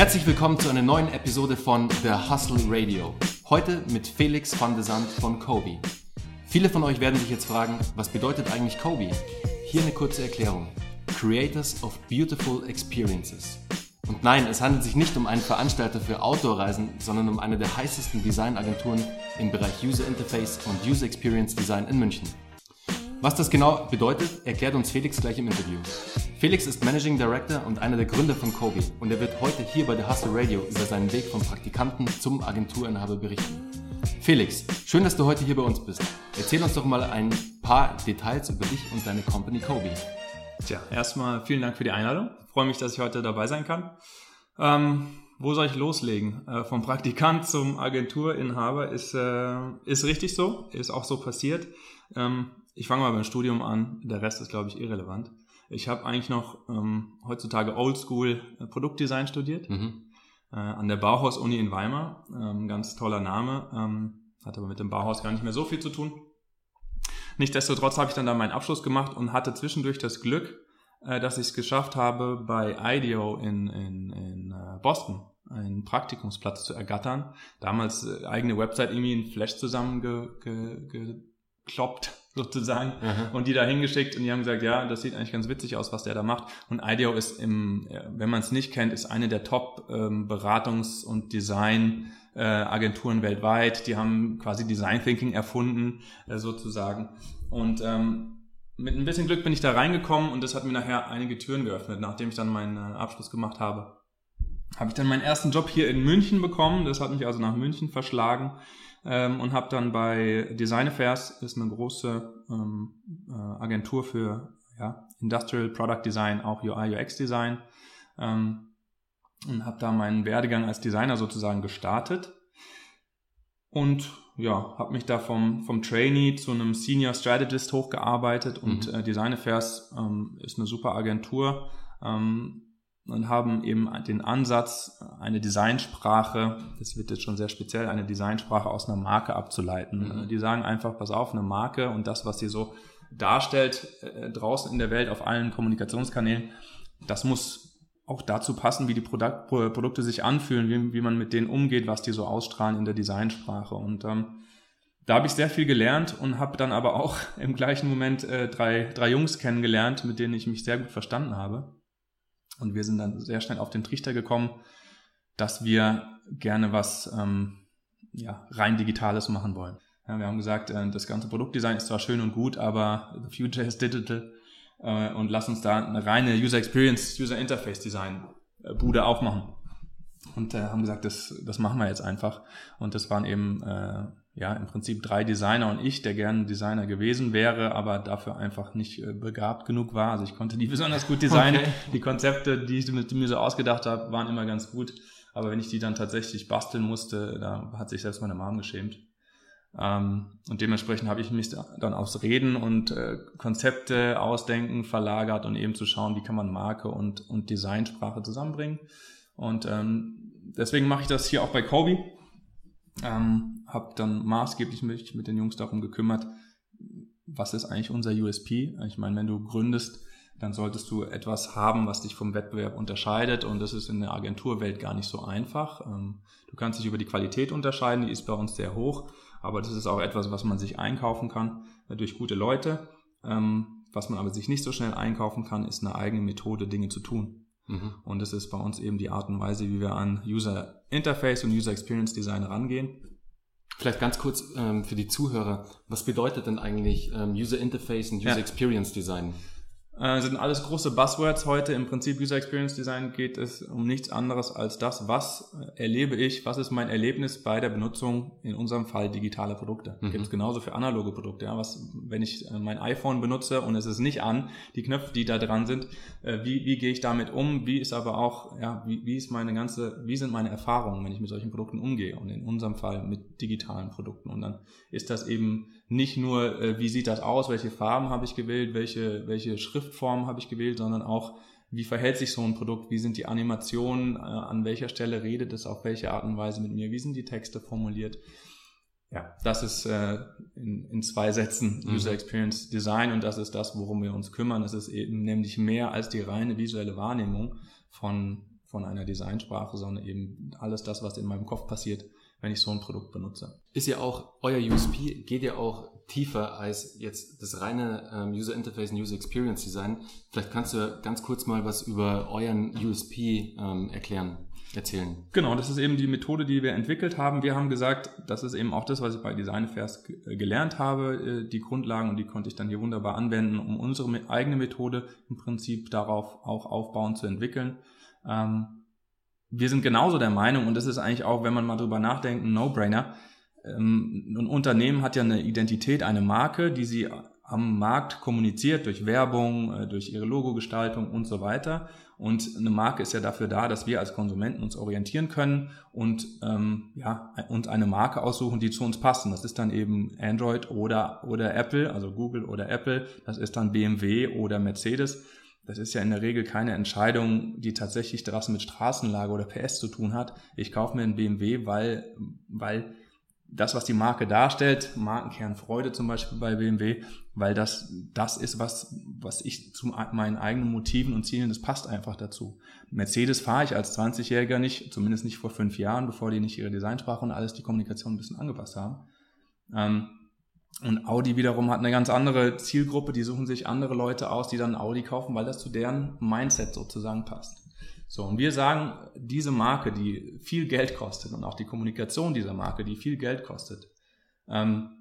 Herzlich willkommen zu einer neuen Episode von The Hustle Radio. Heute mit Felix van de Sand von Kobe. Viele von euch werden sich jetzt fragen, was bedeutet eigentlich Kobe? Hier eine kurze Erklärung. Creators of Beautiful Experiences. Und nein, es handelt sich nicht um einen Veranstalter für Outdoor-Reisen, sondern um eine der heißesten Designagenturen im Bereich User Interface und User Experience Design in München. Was das genau bedeutet, erklärt uns Felix gleich im Interview. Felix ist Managing Director und einer der Gründer von Kobe und er wird heute hier bei der Hustle Radio über seinen Weg vom Praktikanten zum Agenturinhaber berichten. Felix, schön, dass du heute hier bei uns bist. Erzähl uns doch mal ein paar Details über dich und deine Company Kobe. Tja, erstmal vielen Dank für die Einladung. Ich freue mich, dass ich heute dabei sein kann. Ähm, wo soll ich loslegen? Äh, vom Praktikant zum Agenturinhaber ist, äh, ist richtig so, ist auch so passiert. Ähm, ich fange mal beim Studium an, der Rest ist, glaube ich, irrelevant. Ich habe eigentlich noch ähm, heutzutage Oldschool äh, Produktdesign studiert mhm. äh, an der Bauhaus-Uni in Weimar. Ähm, ganz toller Name, ähm, hat aber mit dem Bauhaus gar nicht mehr so viel zu tun. Nichtsdestotrotz habe ich dann da meinen Abschluss gemacht und hatte zwischendurch das Glück, äh, dass ich es geschafft habe, bei IDEO in, in, in äh, Boston einen Praktikumsplatz zu ergattern. Damals äh, eigene Website irgendwie in Flash zusammengekloppt. Ge, ge, sozusagen Aha. und die da hingeschickt und die haben gesagt, ja, das sieht eigentlich ganz witzig aus, was der da macht. Und IDEO ist im, wenn man es nicht kennt, ist eine der Top ähm, Beratungs- und Design äh, Agenturen weltweit. Die haben quasi Design Thinking erfunden, äh, sozusagen. Und ähm, mit ein bisschen Glück bin ich da reingekommen und das hat mir nachher einige Türen geöffnet, nachdem ich dann meinen äh, Abschluss gemacht habe. Habe ich dann meinen ersten Job hier in München bekommen. Das hat mich also nach München verschlagen ähm, und habe dann bei Design Affairs, ist eine große ähm, äh, Agentur für ja, Industrial Product Design, auch UI, UX Design ähm, und habe da meinen Werdegang als Designer sozusagen gestartet und ja, habe mich da vom, vom Trainee zu einem Senior Strategist hochgearbeitet und mhm. äh, Design Affairs ähm, ist eine super Agentur. Ähm, und haben eben den Ansatz, eine Designsprache, das wird jetzt schon sehr speziell, eine Designsprache aus einer Marke abzuleiten. Mhm. Die sagen einfach, pass auf, eine Marke und das, was sie so darstellt äh, draußen in der Welt auf allen Kommunikationskanälen, das muss auch dazu passen, wie die Produk Produkte sich anfühlen, wie, wie, man mit denen umgeht, was die so ausstrahlen in der Designsprache. Und ähm, da habe ich sehr viel gelernt und habe dann aber auch im gleichen Moment äh, drei, drei Jungs kennengelernt, mit denen ich mich sehr gut verstanden habe. Und wir sind dann sehr schnell auf den Trichter gekommen, dass wir gerne was ähm, ja, rein Digitales machen wollen. Ja, wir haben gesagt, äh, das ganze Produktdesign ist zwar schön und gut, aber the future is digital äh, und lass uns da eine reine User Experience, User Interface Design äh, Bude aufmachen. Und äh, haben gesagt, das, das machen wir jetzt einfach. Und das waren eben äh, ja, im Prinzip drei Designer und ich, der gerne Designer gewesen wäre, aber dafür einfach nicht äh, begabt genug war. Also ich konnte die besonders gut designen. Okay. Die Konzepte, die ich mit mir so ausgedacht habe, waren immer ganz gut. Aber wenn ich die dann tatsächlich basteln musste, da hat sich selbst meine Mom geschämt. Ähm, und dementsprechend habe ich mich dann aufs Reden und äh, Konzepte ausdenken verlagert und eben zu schauen, wie kann man Marke und, und Designsprache zusammenbringen. Und ähm, deswegen mache ich das hier auch bei Kobe ähm, habe dann maßgeblich mich mit den Jungs darum gekümmert, was ist eigentlich unser USP? Ich meine, wenn du gründest, dann solltest du etwas haben, was dich vom Wettbewerb unterscheidet und das ist in der Agenturwelt gar nicht so einfach. Ähm, du kannst dich über die Qualität unterscheiden, die ist bei uns sehr hoch, aber das ist auch etwas, was man sich einkaufen kann äh, durch gute Leute. Ähm, was man aber sich nicht so schnell einkaufen kann, ist eine eigene Methode, Dinge zu tun. Mhm. Und das ist bei uns eben die Art und Weise, wie wir an User Interface und User Experience Design rangehen. Vielleicht ganz kurz ähm, für die Zuhörer, was bedeutet denn eigentlich ähm, User Interface und User ja. Experience Design? Äh, sind alles große Buzzwords heute. Im Prinzip User Experience Design geht es um nichts anderes als das, was äh, erlebe ich, was ist mein Erlebnis bei der Benutzung, in unserem Fall digitale Produkte. Mhm. Gibt es genauso für analoge Produkte. Ja, was, wenn ich äh, mein iPhone benutze und es ist nicht an, die Knöpfe, die da dran sind, äh, wie, wie gehe ich damit um? Wie ist aber auch, ja, wie, wie ist meine ganze, wie sind meine Erfahrungen, wenn ich mit solchen Produkten umgehe? Und in unserem Fall mit digitalen Produkten. Und dann ist das eben nicht nur, äh, wie sieht das aus, welche Farben habe ich gewählt, welche, welche Schriftform habe ich gewählt, sondern auch, wie verhält sich so ein Produkt, wie sind die Animationen, äh, an welcher Stelle redet es auf welche Art und Weise mit mir, wie sind die Texte formuliert. Ja, das ist äh, in, in zwei Sätzen mhm. User Experience Design und das ist das, worum wir uns kümmern. Es ist eben nämlich mehr als die reine visuelle Wahrnehmung von von einer Designsprache, sondern eben alles das, was in meinem Kopf passiert, wenn ich so ein Produkt benutze. Ist ja auch, euer USP geht ja auch tiefer als jetzt das reine ähm, User Interface und User Experience Design. Vielleicht kannst du ganz kurz mal was über euren USP ähm, erklären, erzählen. Genau, das ist eben die Methode, die wir entwickelt haben. Wir haben gesagt, das ist eben auch das, was ich bei Design Affairs äh, gelernt habe, äh, die Grundlagen und die konnte ich dann hier wunderbar anwenden, um unsere eigene Methode im Prinzip darauf auch aufbauen zu entwickeln. Ähm, wir sind genauso der Meinung, und das ist eigentlich auch, wenn man mal drüber nachdenkt, ein No-Brainer. Ähm, ein Unternehmen hat ja eine Identität, eine Marke, die sie am Markt kommuniziert durch Werbung, äh, durch ihre Logogestaltung und so weiter. Und eine Marke ist ja dafür da, dass wir als Konsumenten uns orientieren können und ähm, ja, uns eine Marke aussuchen, die zu uns passt. Das ist dann eben Android oder, oder Apple, also Google oder Apple. Das ist dann BMW oder Mercedes. Das ist ja in der Regel keine Entscheidung, die tatsächlich was mit Straßenlage oder PS zu tun hat. Ich kaufe mir einen BMW, weil, weil das, was die Marke darstellt, Markenkern Freude zum Beispiel bei BMW, weil das das ist, was, was ich zu meinen eigenen Motiven und Zielen, das passt einfach dazu. Mercedes fahre ich als 20-Jähriger nicht, zumindest nicht vor fünf Jahren, bevor die nicht ihre Designsprache und alles die Kommunikation ein bisschen angepasst haben. Ähm, und Audi wiederum hat eine ganz andere Zielgruppe, die suchen sich andere Leute aus, die dann Audi kaufen, weil das zu deren Mindset sozusagen passt. So, und wir sagen, diese Marke, die viel Geld kostet und auch die Kommunikation dieser Marke, die viel Geld kostet, ähm,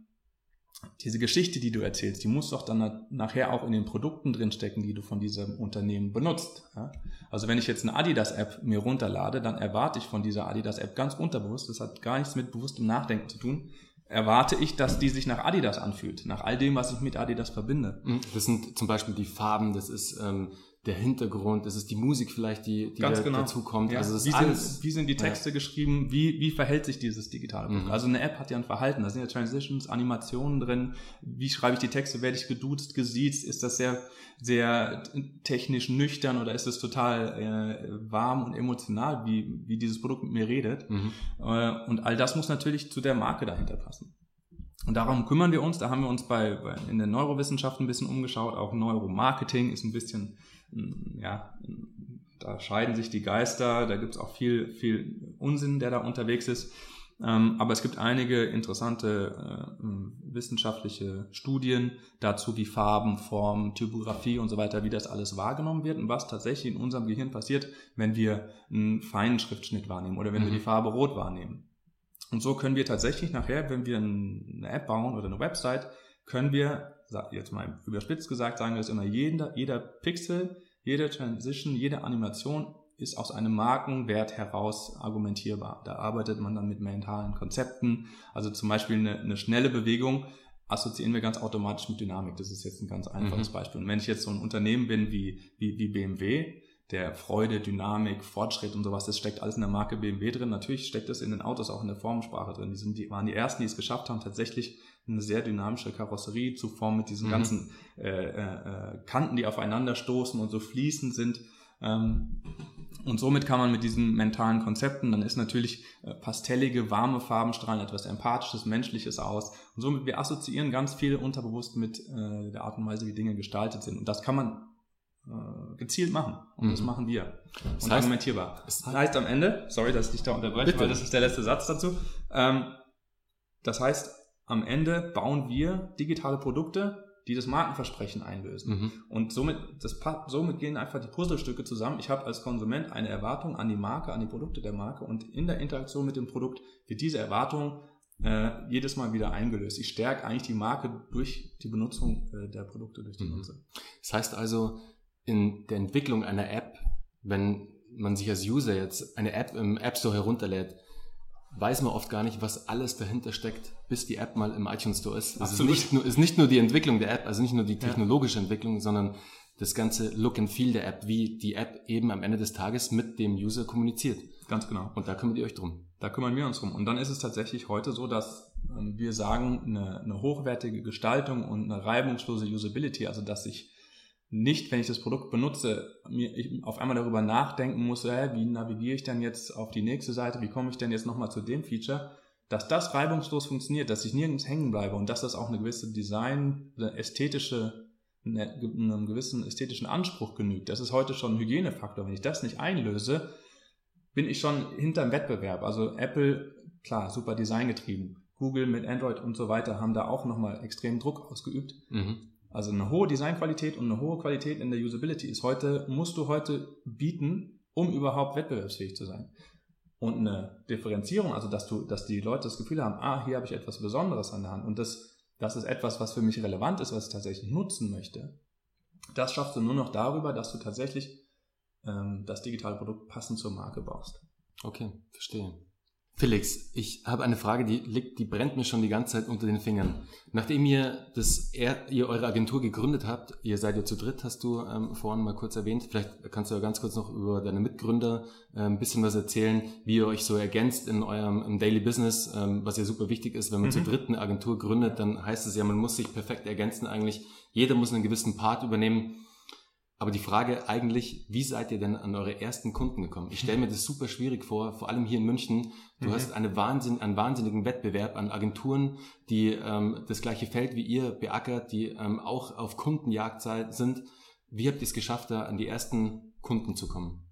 diese Geschichte, die du erzählst, die muss doch dann nachher auch in den Produkten drinstecken, die du von diesem Unternehmen benutzt. Ja? Also wenn ich jetzt eine Adidas-App mir runterlade, dann erwarte ich von dieser Adidas-App ganz unterbewusst, das hat gar nichts mit bewusstem Nachdenken zu tun, erwarte ich, dass die sich nach Adidas anfühlt, nach all dem, was ich mit Adidas verbinde. Mhm. Das sind zum Beispiel die Farben, das ist ähm, der Hintergrund, ist die Musik vielleicht, die, die Ganz da, genau. dazu kommt. Ja. Also das wie, alles, sind, wie sind die Texte ja. geschrieben? Wie, wie verhält sich dieses digitale Produkt? Mhm. Also eine App hat ja ein Verhalten, da sind ja Transitions, Animationen drin. Wie schreibe ich die Texte? Werde ich geduzt, gesiezt? Ist das sehr, sehr technisch nüchtern oder ist es total äh, warm und emotional, wie, wie dieses Produkt mit mir redet? Mhm. Äh, und all das muss natürlich zu der Marke dahinter passen. Und darum kümmern wir uns. Da haben wir uns bei, bei in der Neurowissenschaft ein bisschen umgeschaut. Auch Neuromarketing ist ein bisschen, ja, da scheiden sich die Geister. Da gibt es auch viel, viel Unsinn, der da unterwegs ist. Ähm, aber es gibt einige interessante äh, wissenschaftliche Studien dazu, wie Farben, Formen, Typografie und so weiter, wie das alles wahrgenommen wird und was tatsächlich in unserem Gehirn passiert, wenn wir einen feinen Schriftschnitt wahrnehmen oder wenn mhm. wir die Farbe rot wahrnehmen. Und so können wir tatsächlich nachher, wenn wir eine App bauen oder eine Website, können wir, jetzt mal überspitzt gesagt, sagen wir es immer, jeder, jeder Pixel, jede Transition, jede Animation ist aus einem Markenwert heraus argumentierbar. Da arbeitet man dann mit mentalen Konzepten. Also zum Beispiel eine, eine schnelle Bewegung assoziieren wir ganz automatisch mit Dynamik. Das ist jetzt ein ganz einfaches mhm. Beispiel. Und wenn ich jetzt so ein Unternehmen bin wie, wie, wie BMW, der Freude, Dynamik, Fortschritt und sowas, das steckt alles in der Marke BMW drin. Natürlich steckt das in den Autos auch in der Formensprache drin. Die, sind, die waren die ersten, die es geschafft haben, tatsächlich eine sehr dynamische Karosserie zu formen mit diesen mhm. ganzen äh, äh, Kanten, die aufeinander stoßen und so fließend sind. Ähm, und somit kann man mit diesen mentalen Konzepten, dann ist natürlich äh, pastellige, warme Farbenstrahlen etwas Empathisches, Menschliches aus. Und somit, wir assoziieren ganz viel unterbewusst mit äh, der Art und Weise, wie Dinge gestaltet sind. Und das kann man äh, gezielt machen. Und mhm. das machen wir. Das und heißt, argumentierbar. Das heißt am Ende, sorry, dass ich dich da unterbreche, Bitte. weil das ist der letzte Satz dazu. Ähm, das heißt, am Ende bauen wir digitale Produkte, die das Markenversprechen einlösen. Mhm. Und somit, das, somit gehen einfach die Puzzlestücke zusammen. Ich habe als Konsument eine Erwartung an die Marke, an die Produkte der Marke und in der Interaktion mit dem Produkt wird diese Erwartung äh, jedes Mal wieder eingelöst. Ich stärke eigentlich die Marke durch die Benutzung äh, der Produkte, durch die mhm. Nutzer. Das heißt also, in der Entwicklung einer App, wenn man sich als User jetzt eine App im App Store herunterlädt, weiß man oft gar nicht, was alles dahinter steckt, bis die App mal im iTunes Store ist. Also es ist nicht, nur, ist nicht nur die Entwicklung der App, also nicht nur die technologische ja. Entwicklung, sondern das ganze Look and Feel der App, wie die App eben am Ende des Tages mit dem User kommuniziert. Ganz genau. Und da kümmert ihr euch drum. Da kümmern wir uns drum. Und dann ist es tatsächlich heute so, dass ähm, wir sagen, eine, eine hochwertige Gestaltung und eine reibungslose Usability, also dass ich nicht, wenn ich das Produkt benutze, mir auf einmal darüber nachdenken muss, äh, wie navigiere ich denn jetzt auf die nächste Seite, wie komme ich denn jetzt nochmal zu dem Feature, dass das reibungslos funktioniert, dass ich nirgends hängen bleibe und dass das auch eine gewisse Design, eine ästhetische, eine, einem gewissen ästhetischen Anspruch genügt. Das ist heute schon ein Hygienefaktor. Wenn ich das nicht einlöse, bin ich schon hinterm Wettbewerb. Also Apple, klar, super Design getrieben. Google mit Android und so weiter haben da auch nochmal extrem Druck ausgeübt. Mhm. Also eine hohe Designqualität und eine hohe Qualität in der Usability ist heute, musst du heute bieten, um überhaupt wettbewerbsfähig zu sein. Und eine Differenzierung, also dass du, dass die Leute das Gefühl haben, ah, hier habe ich etwas Besonderes an der Hand und das, das ist etwas, was für mich relevant ist, was ich tatsächlich nutzen möchte. Das schaffst du nur noch darüber, dass du tatsächlich ähm, das digitale Produkt passend zur Marke baust. Okay, verstehe. Felix, ich habe eine Frage, die liegt, die brennt mir schon die ganze Zeit unter den Fingern. Nachdem ihr das, ihr eure Agentur gegründet habt, ihr seid ja zu dritt, hast du ähm, vorhin mal kurz erwähnt. Vielleicht kannst du ja ganz kurz noch über deine Mitgründer äh, ein bisschen was erzählen, wie ihr euch so ergänzt in eurem Daily Business, ähm, was ja super wichtig ist. Wenn man mhm. zu dritt eine Agentur gründet, dann heißt es ja, man muss sich perfekt ergänzen eigentlich. Jeder muss einen gewissen Part übernehmen. Aber die Frage eigentlich, wie seid ihr denn an eure ersten Kunden gekommen? Ich stelle mir das super schwierig vor, vor allem hier in München. Du mhm. hast eine Wahnsinn, einen wahnsinnigen Wettbewerb an Agenturen, die ähm, das gleiche Feld wie ihr beackert, die ähm, auch auf Kundenjagd sind. Wie habt ihr es geschafft, da an die ersten Kunden zu kommen?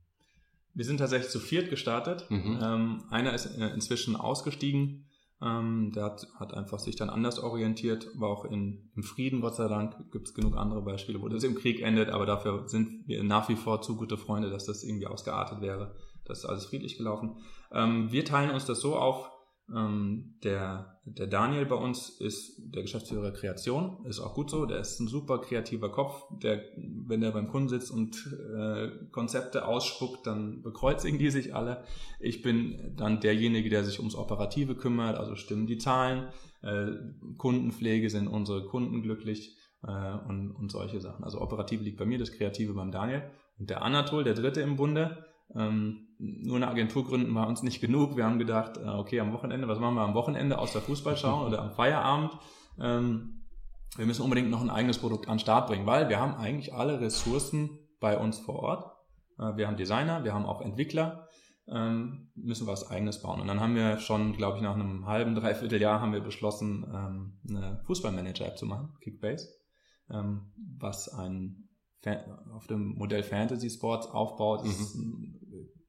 Wir sind tatsächlich zu viert gestartet. Mhm. Ähm, einer ist äh, inzwischen ausgestiegen. Ähm, der hat, hat einfach sich dann anders orientiert, war auch in, im Frieden, Gott sei Dank. Gibt es genug andere Beispiele, wo das im Krieg endet, aber dafür sind wir nach wie vor zu gute Freunde, dass das irgendwie ausgeartet wäre. Das ist alles friedlich gelaufen. Ähm, wir teilen uns das so auf, ähm, der, der Daniel bei uns ist der Geschäftsführer Kreation, ist auch gut so. Der ist ein super kreativer Kopf. Der, wenn der beim Kunden sitzt und äh, Konzepte ausspuckt, dann bekreuzigen die sich alle. Ich bin dann derjenige, der sich ums Operative kümmert, also stimmen die Zahlen. Äh, Kundenpflege sind unsere Kunden glücklich äh, und, und solche Sachen. Also Operative liegt bei mir, das Kreative beim Daniel. Und der Anatol, der Dritte im Bunde, ähm, nur eine Agentur gründen war uns nicht genug. Wir haben gedacht, äh, okay, am Wochenende, was machen wir am Wochenende außer Fußball schauen oder am Feierabend? Ähm, wir müssen unbedingt noch ein eigenes Produkt an den Start bringen, weil wir haben eigentlich alle Ressourcen bei uns vor Ort. Äh, wir haben Designer, wir haben auch Entwickler, ähm, müssen was eigenes bauen. Und dann haben wir schon, glaube ich, nach einem halben, dreiviertel Jahr haben wir beschlossen, ähm, eine Fußballmanager-App zu machen, Kickbase, ähm, was ein auf dem Modell Fantasy Sports aufbaut. Mhm.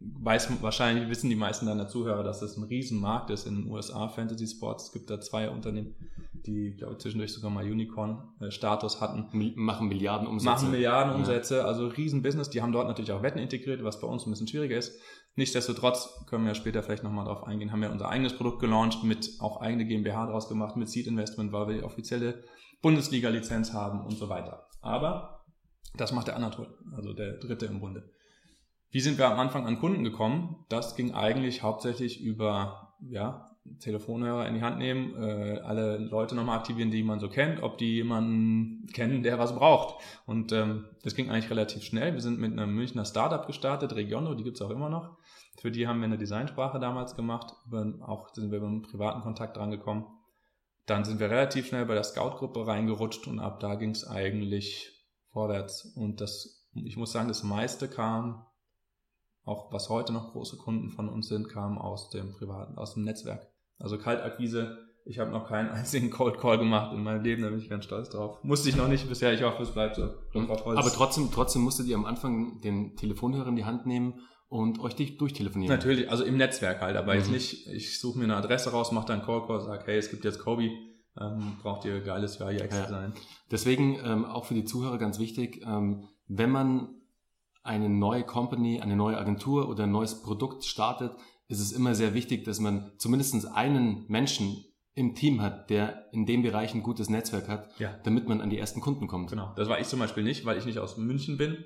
weiß, wahrscheinlich wissen die meisten deiner Zuhörer, dass das ein Riesenmarkt ist in den USA, Fantasy Sports. Es gibt da zwei Unternehmen, die, glaube ich, zwischendurch sogar mal Unicorn-Status hatten. Machen Milliarden Umsätze. Machen Milliarden Umsätze, ja. also Riesenbusiness. Die haben dort natürlich auch Wetten integriert, was bei uns ein bisschen schwieriger ist. Nichtsdestotrotz können wir später vielleicht nochmal drauf eingehen, haben wir unser eigenes Produkt gelauncht, mit auch eigene GmbH draus gemacht, mit Seed Investment, weil wir die offizielle Bundesliga-Lizenz haben und so weiter. Aber das macht der Anatol, also der dritte im Bunde. Wie sind wir am Anfang an Kunden gekommen? Das ging eigentlich hauptsächlich über ja, Telefonhörer in die Hand nehmen, äh, alle Leute nochmal aktivieren, die man so kennt, ob die jemanden kennen, der was braucht. Und ähm, das ging eigentlich relativ schnell. Wir sind mit einem Münchner Startup gestartet, Regiono, die gibt's auch immer noch. Für die haben wir eine Designsprache damals gemacht, über, auch sind wir über einen privaten Kontakt drangekommen. Dann sind wir relativ schnell bei der Scout-Gruppe reingerutscht und ab da ging's eigentlich vorwärts. Und das, ich muss sagen, das meiste kam, auch was heute noch große Kunden von uns sind, kam aus dem privaten, aus dem Netzwerk. Also Kaltakquise, ich habe noch keinen einzigen Cold Call gemacht in meinem Leben, da bin ich ganz stolz drauf. Musste ich noch nicht bisher, ich hoffe, es bleibt so. Aber trotzdem, trotzdem musstet ihr am Anfang den Telefonhörer in die Hand nehmen und euch durchtelefonieren. Natürlich, also im Netzwerk halt, aber mhm. jetzt nicht, ich suche mir eine Adresse raus, mache dann Call Call, sage, hey, es gibt jetzt Kobe, ähm, braucht ihr geiles UI-UX-Design. Ja. Deswegen ähm, auch für die Zuhörer ganz wichtig, ähm, wenn man eine neue Company, eine neue Agentur oder ein neues Produkt startet, ist es immer sehr wichtig, dass man zumindest einen Menschen im Team hat, der in dem Bereich ein gutes Netzwerk hat, ja. damit man an die ersten Kunden kommt. Genau, das war ich zum Beispiel nicht, weil ich nicht aus München bin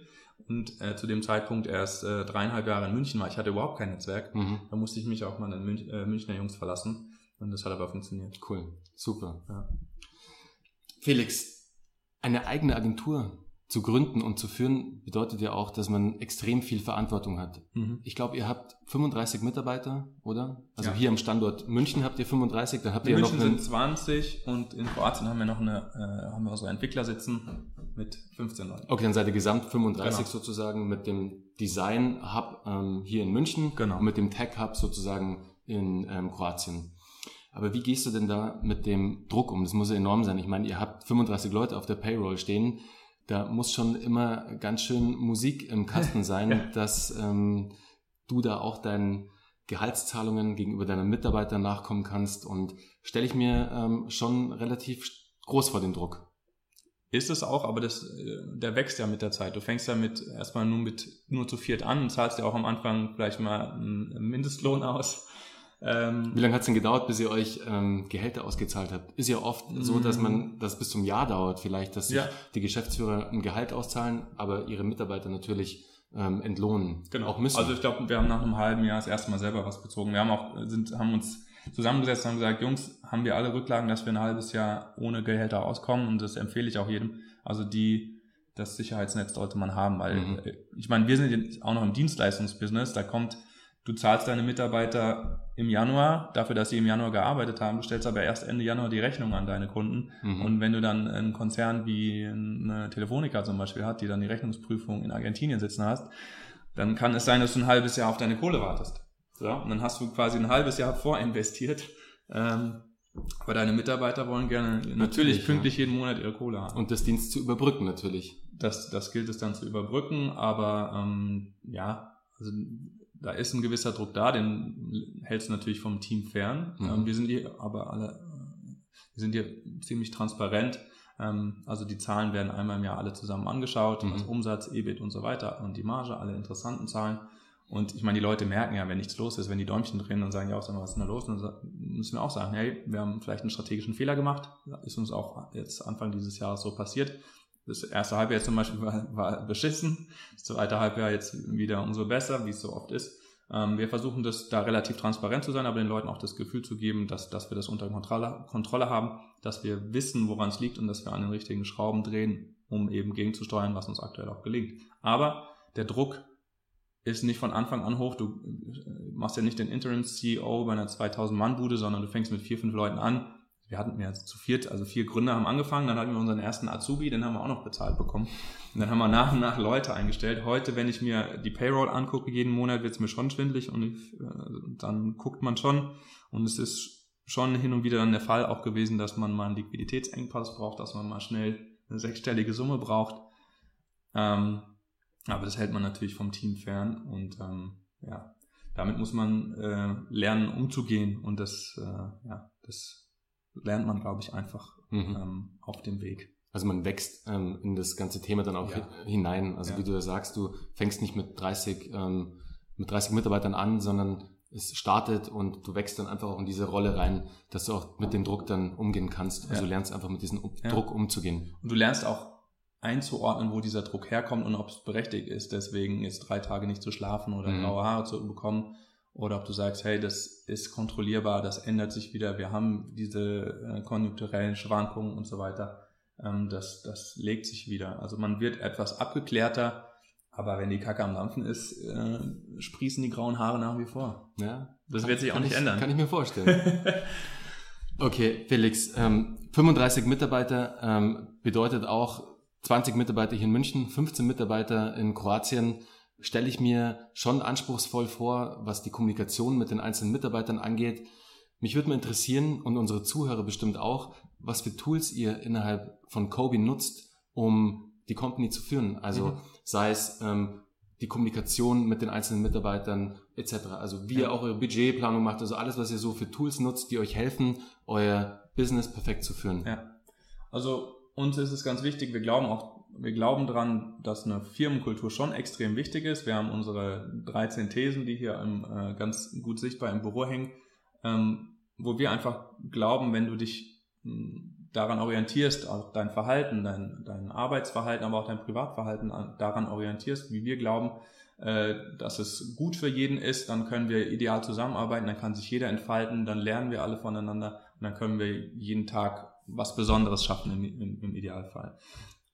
und äh, zu dem Zeitpunkt erst äh, dreieinhalb Jahre in München war. Ich hatte überhaupt kein Netzwerk. Mhm. Da musste ich mich auch mal an Münch, äh, Münchner Jungs verlassen. Und das hat aber funktioniert. Cool, super. Ja. Felix, eine eigene Agentur zu gründen und zu führen bedeutet ja auch, dass man extrem viel Verantwortung hat. Mhm. Ich glaube, ihr habt 35 Mitarbeiter, oder? Also ja. hier am Standort München habt ihr 35, dann habt in ihr München noch einen sind 20 und in Kroatien haben wir noch eine, äh, haben wir unsere Entwickler sitzen mit 15 Leuten. Okay, dann seid ihr gesamt 35 genau. sozusagen mit dem Design Hub ähm, hier in München genau. und mit dem Tech Hub sozusagen in ähm, Kroatien. Aber wie gehst du denn da mit dem Druck um? Das muss ja enorm sein. Ich meine, ihr habt 35 Leute auf der Payroll stehen. Da muss schon immer ganz schön Musik im Kasten sein, ja. dass ähm, du da auch deinen Gehaltszahlungen gegenüber deinen Mitarbeitern nachkommen kannst und stelle ich mir ähm, schon relativ groß vor den Druck. Ist es auch, aber das, äh, der wächst ja mit der Zeit. Du fängst ja mit erstmal nur mit nur zu viert an und zahlst ja auch am Anfang vielleicht mal einen Mindestlohn aus. Ähm, Wie lange hat es denn gedauert, bis ihr euch ähm, Gehälter ausgezahlt habt? Ist ja oft so, dass man mm. das bis zum Jahr dauert, vielleicht, dass ja. die Geschäftsführer ein Gehalt auszahlen, aber ihre Mitarbeiter natürlich ähm, entlohnen. Genau. Auch müssen. Also ich glaube, wir haben nach einem halben Jahr das erste Mal selber was bezogen. Wir haben auch sind haben uns zusammengesetzt und haben gesagt, Jungs, haben wir alle Rücklagen, dass wir ein halbes Jahr ohne Gehälter auskommen und das empfehle ich auch jedem. Also die, das Sicherheitsnetz sollte man haben, weil mhm. Äh, ich meine, wir sind auch noch im Dienstleistungsbusiness, da kommt, du zahlst deine Mitarbeiter im Januar dafür, dass sie im Januar gearbeitet haben, du stellst aber erst Ende Januar die Rechnung an deine Kunden mhm. und wenn du dann einen Konzern wie eine Telefonica zum Beispiel hat, die dann die Rechnungsprüfung in Argentinien sitzen hast, dann kann es sein, dass du ein halbes Jahr auf deine Kohle wartest. So, und dann hast du quasi ein halbes Jahr vorinvestiert. Ähm, aber deine Mitarbeiter wollen gerne natürlich, natürlich pünktlich ja. jeden Monat ihre Kohle haben. Und das Dienst zu überbrücken natürlich. Das, das gilt es dann zu überbrücken, aber ähm, ja, also da ist ein gewisser Druck da, den hältst du natürlich vom Team fern. Mhm. Ähm, wir sind hier aber alle, wir sind hier ziemlich transparent. Ähm, also die Zahlen werden einmal im Jahr alle zusammen angeschaut, mhm. also Umsatz, EBIT und so weiter und die Marge, alle interessanten Zahlen. Und ich meine, die Leute merken ja, wenn nichts los ist, wenn die Däumchen drehen und sagen, ja, was ist denn da los? Und dann müssen wir auch sagen, hey, wir haben vielleicht einen strategischen Fehler gemacht. Ist uns auch jetzt Anfang dieses Jahres so passiert. Das erste Halbjahr zum Beispiel war, war beschissen. Das zweite Halbjahr jetzt wieder umso besser, wie es so oft ist. Ähm, wir versuchen das da relativ transparent zu sein, aber den Leuten auch das Gefühl zu geben, dass, dass wir das unter Kontrolle, haben, dass wir wissen, woran es liegt und dass wir an den richtigen Schrauben drehen, um eben gegenzusteuern, was uns aktuell auch gelingt. Aber der Druck ist nicht von Anfang an hoch. Du äh, machst ja nicht den Interim-CEO bei einer 2000-Mann-Bude, sondern du fängst mit vier, fünf Leuten an. Wir hatten ja zu viert, also vier Gründer haben angefangen, dann hatten wir unseren ersten Azubi, den haben wir auch noch bezahlt bekommen. Und dann haben wir nach und nach Leute eingestellt. Heute, wenn ich mir die Payroll angucke, jeden Monat wird es mir schon schwindlig und ich, äh, dann guckt man schon. Und es ist schon hin und wieder dann der Fall auch gewesen, dass man mal einen Liquiditätsengpass braucht, dass man mal schnell eine sechsstellige Summe braucht. Ähm, aber das hält man natürlich vom Team fern und ähm, ja, damit muss man äh, lernen, umzugehen und das, äh, ja, das lernt man, glaube ich, einfach mhm. ähm, auf dem Weg. Also man wächst ähm, in das ganze Thema dann auch ja. hinein. Also ja. wie du ja sagst, du fängst nicht mit 30, ähm, mit 30 Mitarbeitern an, sondern es startet und du wächst dann einfach auch in diese Rolle rein, dass du auch mit dem Druck dann umgehen kannst. Also ja. du lernst einfach mit diesem Druck umzugehen. Und du lernst auch einzuordnen, wo dieser Druck herkommt und ob es berechtigt ist, deswegen jetzt drei Tage nicht zu schlafen oder mhm. graue Haare zu bekommen. Oder ob du sagst, hey, das ist kontrollierbar, das ändert sich wieder, wir haben diese äh, konjunkturellen Schwankungen und so weiter. Ähm, das, das legt sich wieder. Also man wird etwas abgeklärter, aber wenn die Kacke am Dampfen ist, äh, sprießen die grauen Haare nach wie vor. Ja, das kann, wird sich auch nicht ich, ändern. Kann ich mir vorstellen. okay, Felix, ähm, 35 Mitarbeiter ähm, bedeutet auch 20 Mitarbeiter hier in München, 15 Mitarbeiter in Kroatien, stelle ich mir schon anspruchsvoll vor, was die Kommunikation mit den einzelnen Mitarbeitern angeht. Mich würde mal interessieren und unsere Zuhörer bestimmt auch, was für Tools ihr innerhalb von Kobe nutzt, um die Company zu führen. Also mhm. sei es ähm, die Kommunikation mit den einzelnen Mitarbeitern etc. Also wie ja. ihr auch eure Budgetplanung macht, also alles, was ihr so für Tools nutzt, die euch helfen, euer Business perfekt zu führen. Ja. Also uns ist es ganz wichtig, wir glauben auch, wir glauben dran, dass eine Firmenkultur schon extrem wichtig ist. Wir haben unsere 13 Thesen, die hier im, äh, ganz gut sichtbar im Büro hängen, ähm, wo wir einfach glauben, wenn du dich hm, daran orientierst, auch dein Verhalten, dein, dein Arbeitsverhalten, aber auch dein Privatverhalten daran orientierst, wie wir glauben, äh, dass es gut für jeden ist, dann können wir ideal zusammenarbeiten, dann kann sich jeder entfalten, dann lernen wir alle voneinander und dann können wir jeden Tag was Besonderes schaffen im, im, im Idealfall.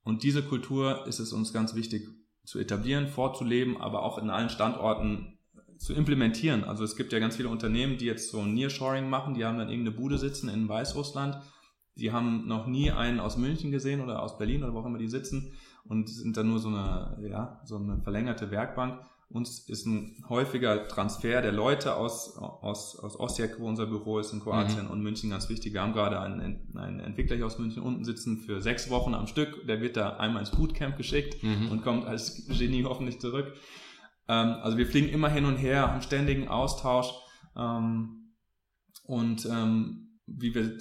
Und diese Kultur ist es uns ganz wichtig zu etablieren, vorzuleben, aber auch in allen Standorten zu implementieren. Also es gibt ja ganz viele Unternehmen, die jetzt so Nearshoring machen, die haben dann irgendeine Bude sitzen in Weißrussland, die haben noch nie einen aus München gesehen oder aus Berlin oder wo auch immer die sitzen und sind dann nur so eine, ja, so eine verlängerte Werkbank uns ist ein häufiger Transfer der Leute aus, aus, aus Osijek, wo unser Büro ist, in Kroatien mhm. und München ganz wichtig. Wir haben gerade einen, einen Entwickler hier aus München unten sitzen für sechs Wochen am Stück. Der wird da einmal ins Bootcamp geschickt mhm. und kommt als Genie hoffentlich zurück. Ähm, also wir fliegen immer hin und her, haben ständigen Austausch. Ähm, und ähm, wie wir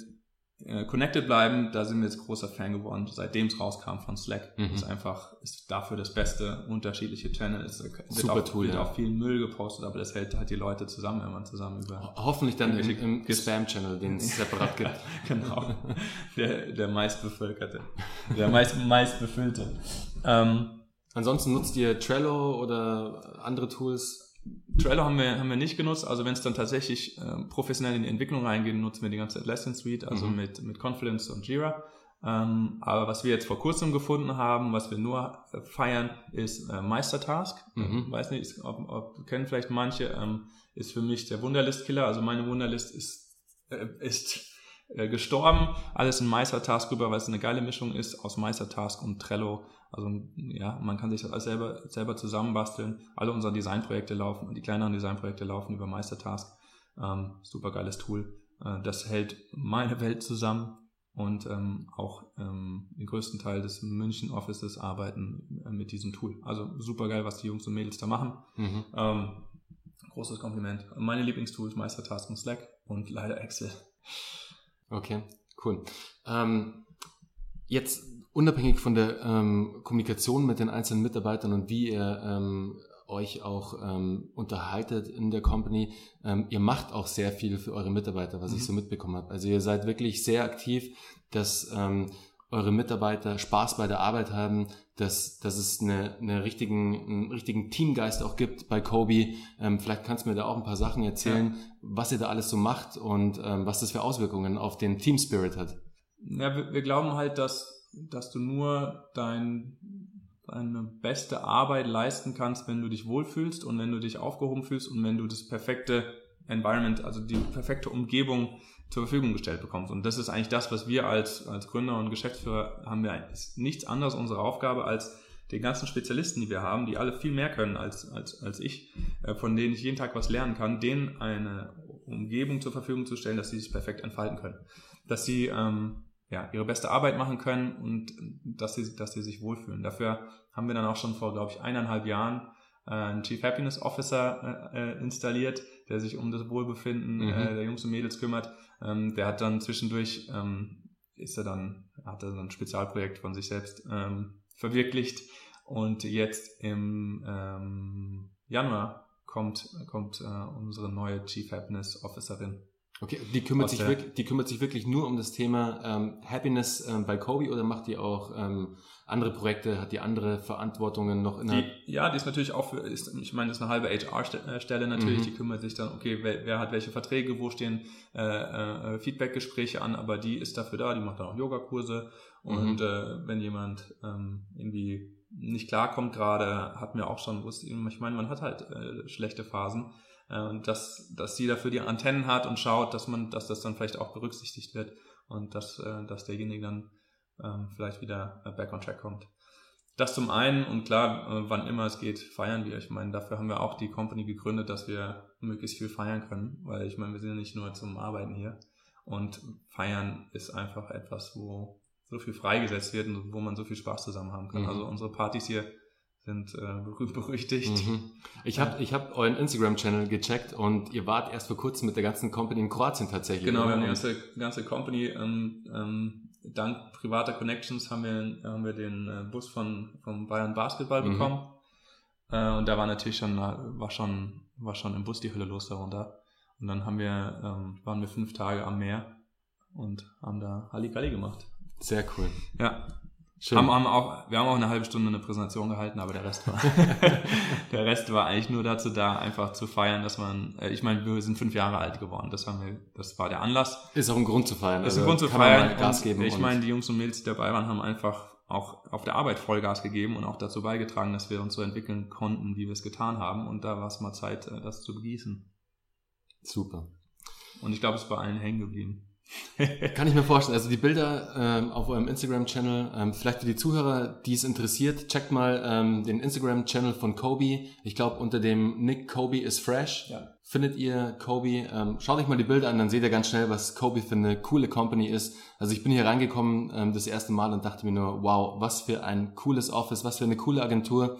connected bleiben, da sind wir jetzt großer Fan geworden, seitdem es rauskam von Slack. Mhm. Ist einfach, ist dafür das beste unterschiedliche Channel. Es wird Super auch, Tool, wird ja. auch viel Müll gepostet, aber das hält halt die Leute zusammen, wenn man zusammen über. Hoffentlich dann im, im Spam-Channel, den es separat gibt. genau. Der, der meistbevölkerte. Der meist, meistbefüllte. Ähm, Ansonsten nutzt ihr Trello oder andere Tools? Trello haben wir, haben wir nicht genutzt. Also wenn es dann tatsächlich äh, professionell in die Entwicklung reingeht, nutzen wir die ganze Atlassian Suite, also mhm. mit, mit Confluence und Jira. Ähm, aber was wir jetzt vor kurzem gefunden haben, was wir nur äh, feiern, ist äh, Meistertask. Mhm. Weiß nicht, ob, ob kennen vielleicht manche, ähm, ist für mich der Wunderlist-Killer. Also meine Wunderlist ist, äh, ist äh, gestorben. Alles in Meistertask rüber, weil es eine geile Mischung ist aus Meistertask und Trello. Also ja, man kann sich das alles selber, selber zusammenbasteln. Alle unsere Designprojekte laufen, die kleineren Designprojekte laufen über Meistertask. Ähm, super geiles Tool. Äh, das hält meine Welt zusammen und ähm, auch ähm, den größten Teil des München Offices arbeiten äh, mit diesem Tool. Also super geil, was die Jungs und Mädels da machen. Mhm. Ähm, großes Kompliment. Meine Lieblingstools Meistertask und Slack und leider Excel. Okay, cool. Ähm, jetzt unabhängig von der ähm, Kommunikation mit den einzelnen Mitarbeitern und wie ihr ähm, euch auch ähm, unterhaltet in der Company, ähm, ihr macht auch sehr viel für eure Mitarbeiter, was mhm. ich so mitbekommen habe. Also ihr seid wirklich sehr aktiv, dass ähm, eure Mitarbeiter Spaß bei der Arbeit haben, dass, dass es eine, eine richtigen, einen richtigen Teamgeist auch gibt bei Kobe. Ähm, vielleicht kannst du mir da auch ein paar Sachen erzählen, ja. was ihr da alles so macht und ähm, was das für Auswirkungen auf den Team Spirit hat. Ja, wir, wir glauben halt, dass dass du nur dein, deine beste Arbeit leisten kannst, wenn du dich wohlfühlst und wenn du dich aufgehoben fühlst und wenn du das perfekte Environment, also die perfekte Umgebung zur Verfügung gestellt bekommst. Und das ist eigentlich das, was wir als, als Gründer und Geschäftsführer haben wir ist nichts anderes unsere Aufgabe als den ganzen Spezialisten, die wir haben, die alle viel mehr können als, als, als ich, äh, von denen ich jeden Tag was lernen kann, denen eine Umgebung zur Verfügung zu stellen, dass sie sich perfekt entfalten können. Dass sie ähm, ja, ihre beste Arbeit machen können und dass sie, dass sie sich wohlfühlen. Dafür haben wir dann auch schon vor, glaube ich, eineinhalb Jahren äh, einen Chief Happiness Officer äh, äh, installiert, der sich um das Wohlbefinden mhm. äh, der Jungs und Mädels kümmert. Ähm, der hat dann zwischendurch, ähm, ist er dann, hat er so ein Spezialprojekt von sich selbst ähm, verwirklicht und jetzt im ähm, Januar kommt, kommt äh, unsere neue Chief Happiness Officerin Okay, die kümmert, sich wirklich, die kümmert sich wirklich nur um das Thema ähm, Happiness ähm, bei Kobe oder macht die auch ähm, andere Projekte, hat die andere Verantwortungen noch in der... Ja, die ist natürlich auch für, ist, ich meine, das ist eine halbe HR-Stelle natürlich, mhm. die kümmert sich dann, okay, wer, wer hat welche Verträge, wo stehen äh, äh, Feedback-Gespräche an, aber die ist dafür da, die macht dann auch Yogakurse und mhm. äh, wenn jemand ähm, irgendwie nicht klarkommt gerade, hat mir auch schon, ich meine, man hat halt äh, schlechte Phasen, äh, dass, dass sie dafür die Antennen hat und schaut, dass man, dass das dann vielleicht auch berücksichtigt wird und dass, äh, dass derjenige dann ähm, vielleicht wieder äh, back on track kommt. Das zum einen und klar, äh, wann immer es geht, feiern wir. Ich meine, dafür haben wir auch die Company gegründet, dass wir möglichst viel feiern können, weil ich meine, wir sind ja nicht nur zum Arbeiten hier. Und feiern ist einfach etwas, wo so viel freigesetzt wird und wo man so viel Spaß zusammen haben kann. Mhm. Also unsere Partys hier sind äh, berühmt berüchtigt. Mhm. Ich habe ich hab euren Instagram-Channel gecheckt und ihr wart erst vor kurzem mit der ganzen Company in Kroatien tatsächlich. Genau, wir haben die ganze, ganze Company, ähm, ähm, dank privater Connections haben wir, haben wir den äh, Bus von, vom Bayern Basketball mhm. bekommen. Äh, und da war natürlich schon, war schon, war schon im Bus die Hölle los darunter. Und dann haben wir, ähm, waren wir fünf Tage am Meer und haben da Halligalli gemacht. Sehr cool. Ja, Schön. Haben, haben auch, wir haben auch eine halbe Stunde eine Präsentation gehalten, aber der Rest war, der Rest war eigentlich nur dazu da, einfach zu feiern, dass man, äh, ich meine, wir sind fünf Jahre alt geworden, das haben wir, das war der Anlass. Ist auch ein Grund zu feiern. Ist also ein Grund zu feiern. Gas geben. Ich meine, die Jungs und Mädels, die dabei waren, haben einfach auch auf der Arbeit Vollgas gegeben und auch dazu beigetragen, dass wir uns so entwickeln konnten, wie wir es getan haben. Und da war es mal Zeit, äh, das zu begießen. Super. Und ich glaube, es ist bei allen hängen geblieben. Kann ich mir vorstellen. Also die Bilder ähm, auf eurem Instagram-Channel, ähm, vielleicht für die Zuhörer, die es interessiert, checkt mal ähm, den Instagram-Channel von Kobe. Ich glaube, unter dem Nick Kobe is fresh. Ja. Findet ihr Kobe, ähm, schaut euch mal die Bilder an, dann seht ihr ganz schnell, was Kobe für eine coole Company ist. Also ich bin hier reingekommen ähm, das erste Mal und dachte mir nur, wow, was für ein cooles Office, was für eine coole Agentur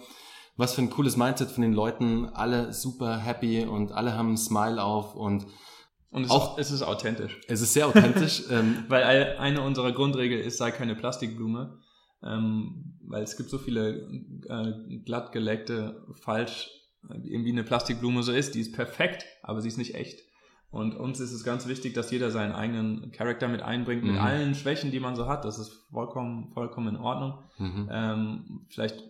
Was für ein cooles Mindset von den Leuten. Alle super happy und alle haben ein Smile auf und und es, auch, ist, es ist authentisch. Es ist sehr authentisch. ähm, weil eine unserer Grundregeln ist, sei keine Plastikblume. Ähm, weil es gibt so viele äh, glatt geleckte, falsch, irgendwie eine Plastikblume so ist, die ist perfekt, aber sie ist nicht echt. Und uns ist es ganz wichtig, dass jeder seinen eigenen Charakter mit einbringt, mit mhm. allen Schwächen, die man so hat. Das ist vollkommen, vollkommen in Ordnung. Mhm. Ähm, vielleicht,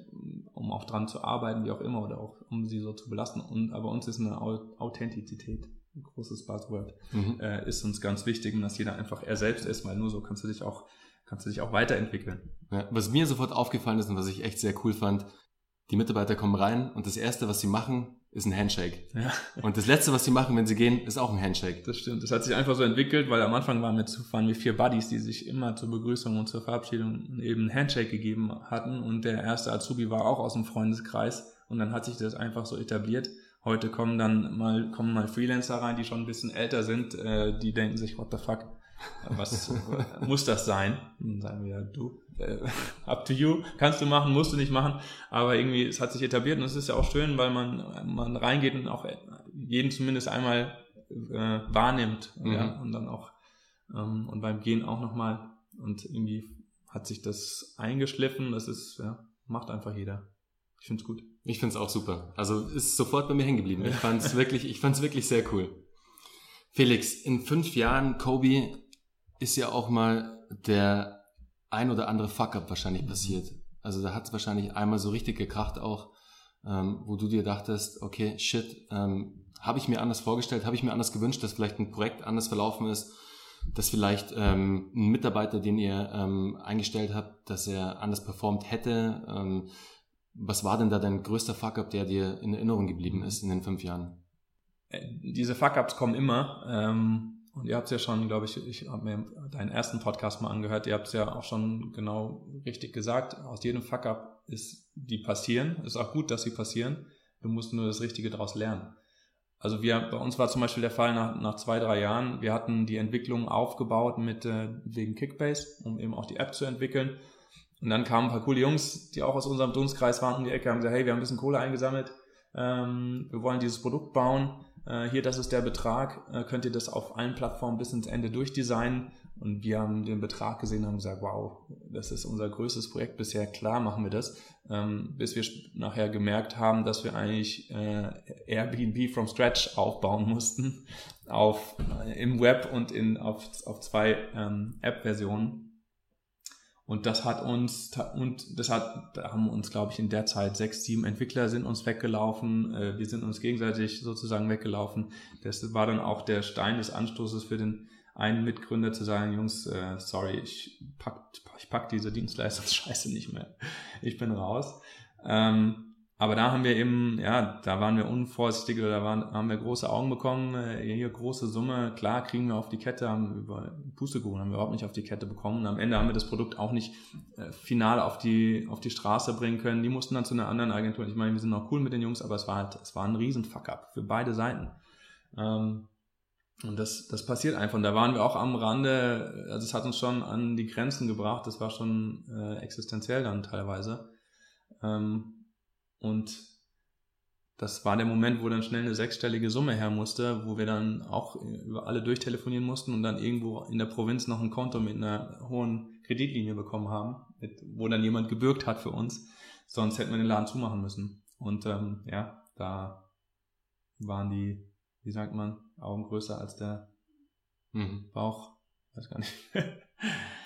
um auch dran zu arbeiten, wie auch immer, oder auch um sie so zu belasten. Und, aber uns ist eine Authentizität, ein großes Buzzword, mhm. äh, ist uns ganz wichtig, dass jeder einfach er selbst ist, weil nur so kannst du dich auch, kannst du dich auch weiterentwickeln. Ja, was mir sofort aufgefallen ist und was ich echt sehr cool fand, die Mitarbeiter kommen rein und das erste, was sie machen, ist ein Handshake. Ja. Und das letzte, was sie machen, wenn sie gehen, ist auch ein Handshake. Das stimmt. Das hat sich einfach so entwickelt, weil am Anfang waren wir, waren wir vier Buddies, die sich immer zur Begrüßung und zur Verabschiedung eben ein Handshake gegeben hatten. Und der erste Azubi war auch aus dem Freundeskreis. Und dann hat sich das einfach so etabliert. Heute kommen dann mal, kommen mal Freelancer rein, die schon ein bisschen älter sind, äh, die denken sich, what the fuck, was muss das sein? Dann sagen wir, du, äh, up to you, kannst du machen, musst du nicht machen, aber irgendwie, es hat sich etabliert und es ist ja auch schön, weil man, man reingeht und auch jeden zumindest einmal äh, wahrnimmt mhm. ja, und dann auch ähm, und beim Gehen auch nochmal und irgendwie hat sich das eingeschliffen, das ist, ja, macht einfach jeder. Ich finde es gut. Ich finde es auch super. Also ist sofort bei mir hängen geblieben. Ich fand es wirklich, ich fand's wirklich sehr cool. Felix, in fünf Jahren, Kobe, ist ja auch mal der ein oder andere Fuck-up wahrscheinlich passiert. Also da hat es wahrscheinlich einmal so richtig gekracht auch, ähm, wo du dir dachtest, okay, shit, ähm, habe ich mir anders vorgestellt, habe ich mir anders gewünscht, dass vielleicht ein Projekt anders verlaufen ist, dass vielleicht ähm, ein Mitarbeiter, den ihr ähm, eingestellt habt, dass er anders performt hätte. Ähm, was war denn da dein größter Fuck-up, der dir in Erinnerung geblieben ist in den fünf Jahren? Äh, diese Fuck-ups kommen immer. Ähm und ihr habt es ja schon, glaube ich, ich habe mir deinen ersten Podcast mal angehört, ihr habt es ja auch schon genau richtig gesagt, aus jedem Fuck-up ist die passieren. Ist auch gut, dass sie passieren. Du musst nur das Richtige daraus lernen. Also wir, bei uns war zum Beispiel der Fall nach, nach zwei, drei Jahren, wir hatten die Entwicklung aufgebaut mit äh, wegen Kickbase, um eben auch die App zu entwickeln. Und dann kamen ein paar coole Jungs, die auch aus unserem Dunstkreis waren um die Ecke, haben gesagt, hey, wir haben ein bisschen Kohle eingesammelt, ähm, wir wollen dieses Produkt bauen äh, hier, das ist der Betrag, äh, könnt ihr das auf allen Plattformen bis ins Ende durchdesignen. Und wir haben den Betrag gesehen haben gesagt, wow, das ist unser größtes Projekt bisher, klar machen wir das. Ähm, bis wir nachher gemerkt haben, dass wir eigentlich äh, Airbnb from scratch aufbauen mussten auf, im Web und in, auf, auf zwei ähm, App-Versionen und das hat uns, und das hat, da haben uns, glaube ich, in der Zeit sechs, sieben Entwickler sind uns weggelaufen. Äh, wir sind uns gegenseitig sozusagen weggelaufen. Das war dann auch der Stein des Anstoßes für den einen Mitgründer zu sagen, Jungs, äh, sorry, ich pack, ich pack diese Dienstleistungsscheiße nicht mehr. Ich bin raus. Ähm, aber da haben wir eben, ja, da waren wir unvorsichtig oder da waren, haben wir große Augen bekommen, äh, hier große Summe, klar kriegen wir auf die Kette, haben über Pustekuchen haben wir überhaupt nicht auf die Kette bekommen. Und am Ende haben wir das Produkt auch nicht äh, final auf die, auf die Straße bringen können. Die mussten dann zu einer anderen Agentur. Ich meine, wir sind noch cool mit den Jungs, aber es war halt, es war ein riesen Fuck-up für beide Seiten. Ähm, und das, das passiert einfach. Und da waren wir auch am Rande, also es hat uns schon an die Grenzen gebracht, das war schon äh, existenziell dann teilweise. Ähm, und das war der Moment, wo dann schnell eine sechsstellige Summe her musste, wo wir dann auch über alle durchtelefonieren mussten und dann irgendwo in der Provinz noch ein Konto mit einer hohen Kreditlinie bekommen haben, mit, wo dann jemand gebürgt hat für uns. Sonst hätten wir den Laden zumachen müssen. Und ähm, ja, da waren die, wie sagt man, Augen größer als der mhm. Bauch. Weiß gar nicht.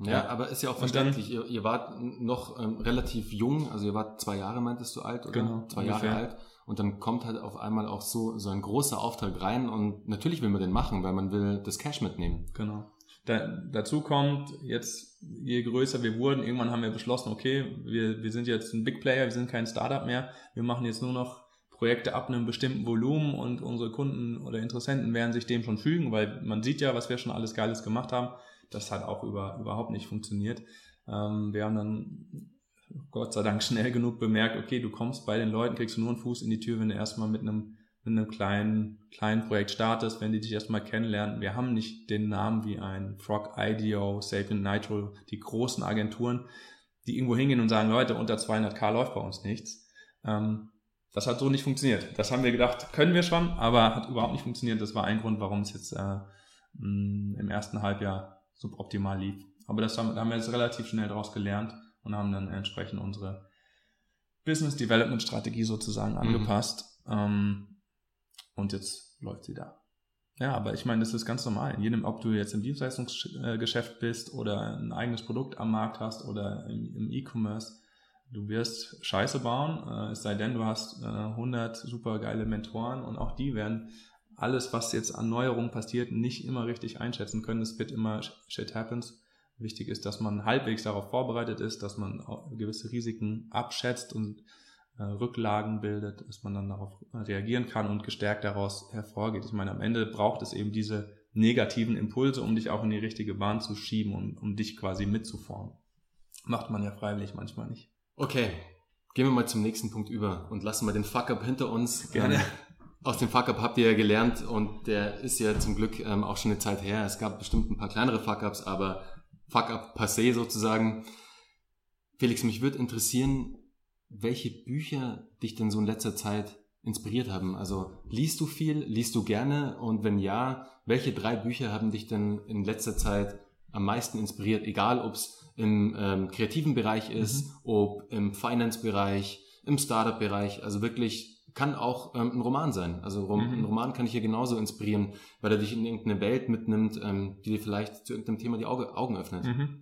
Ja, aber ist ja auch verständlich. Dann, ihr, ihr, wart noch ähm, relativ jung, also ihr wart zwei Jahre, meintest du alt, oder? Genau. Zwei ungefähr. Jahre alt. Und dann kommt halt auf einmal auch so, so ein großer Auftrag rein und natürlich will man den machen, weil man will das Cash mitnehmen. Genau. Da, dazu kommt jetzt, je größer wir wurden, irgendwann haben wir beschlossen, okay, wir, wir sind jetzt ein Big Player, wir sind kein Startup mehr, wir machen jetzt nur noch Projekte ab einem bestimmten Volumen und unsere Kunden oder Interessenten werden sich dem schon fügen, weil man sieht ja, was wir schon alles Geiles gemacht haben das hat auch über, überhaupt nicht funktioniert. Ähm, wir haben dann Gott sei Dank schnell genug bemerkt, okay, du kommst bei den Leuten, kriegst du nur einen Fuß in die Tür, wenn du erstmal mit einem, mit einem kleinen, kleinen Projekt startest, wenn die dich erstmal kennenlernen. Wir haben nicht den Namen wie ein Frog IDEO, Sapient Nitro, die großen Agenturen, die irgendwo hingehen und sagen, Leute, unter 200k läuft bei uns nichts. Ähm, das hat so nicht funktioniert. Das haben wir gedacht, können wir schon, aber hat überhaupt nicht funktioniert. Das war ein Grund, warum es jetzt äh, im ersten Halbjahr suboptimal lief. Aber das haben, da haben wir jetzt relativ schnell daraus gelernt und haben dann entsprechend unsere Business Development Strategie sozusagen mhm. angepasst. Mhm. Ähm, und jetzt läuft sie da. Ja, aber ich meine, das ist ganz normal. In jedem, ob du jetzt im Dienstleistungsgeschäft bist oder ein eigenes Produkt am Markt hast oder im E-Commerce, du wirst Scheiße bauen, äh, es sei denn, du hast äh, 100 super geile Mentoren und auch die werden alles, was jetzt an Neuerungen passiert, nicht immer richtig einschätzen können. Es wird immer shit happens. Wichtig ist, dass man halbwegs darauf vorbereitet ist, dass man gewisse Risiken abschätzt und äh, Rücklagen bildet, dass man dann darauf reagieren kann und gestärkt daraus hervorgeht. Ich meine, am Ende braucht es eben diese negativen Impulse, um dich auch in die richtige Bahn zu schieben und um dich quasi mitzuformen. Macht man ja freiwillig manchmal nicht. Okay, gehen wir mal zum nächsten Punkt über und lassen mal den Fuck-Up hinter uns. Gerne. Aus dem Fuck-Up habt ihr ja gelernt und der ist ja zum Glück ähm, auch schon eine Zeit her. Es gab bestimmt ein paar kleinere Fuck-Ups, aber Fuck-Up passé sozusagen. Felix, mich würde interessieren, welche Bücher dich denn so in letzter Zeit inspiriert haben. Also liest du viel, liest du gerne und wenn ja, welche drei Bücher haben dich denn in letzter Zeit am meisten inspiriert? Egal, ob es im ähm, kreativen Bereich ist, mhm. ob im Finance-Bereich, im Startup-Bereich. Also wirklich kann auch ähm, ein Roman sein. Also Rom mhm. ein Roman kann dich hier genauso inspirieren, weil er dich in irgendeine Welt mitnimmt, ähm, die dir vielleicht zu irgendeinem Thema die Auge, Augen öffnet. Mhm.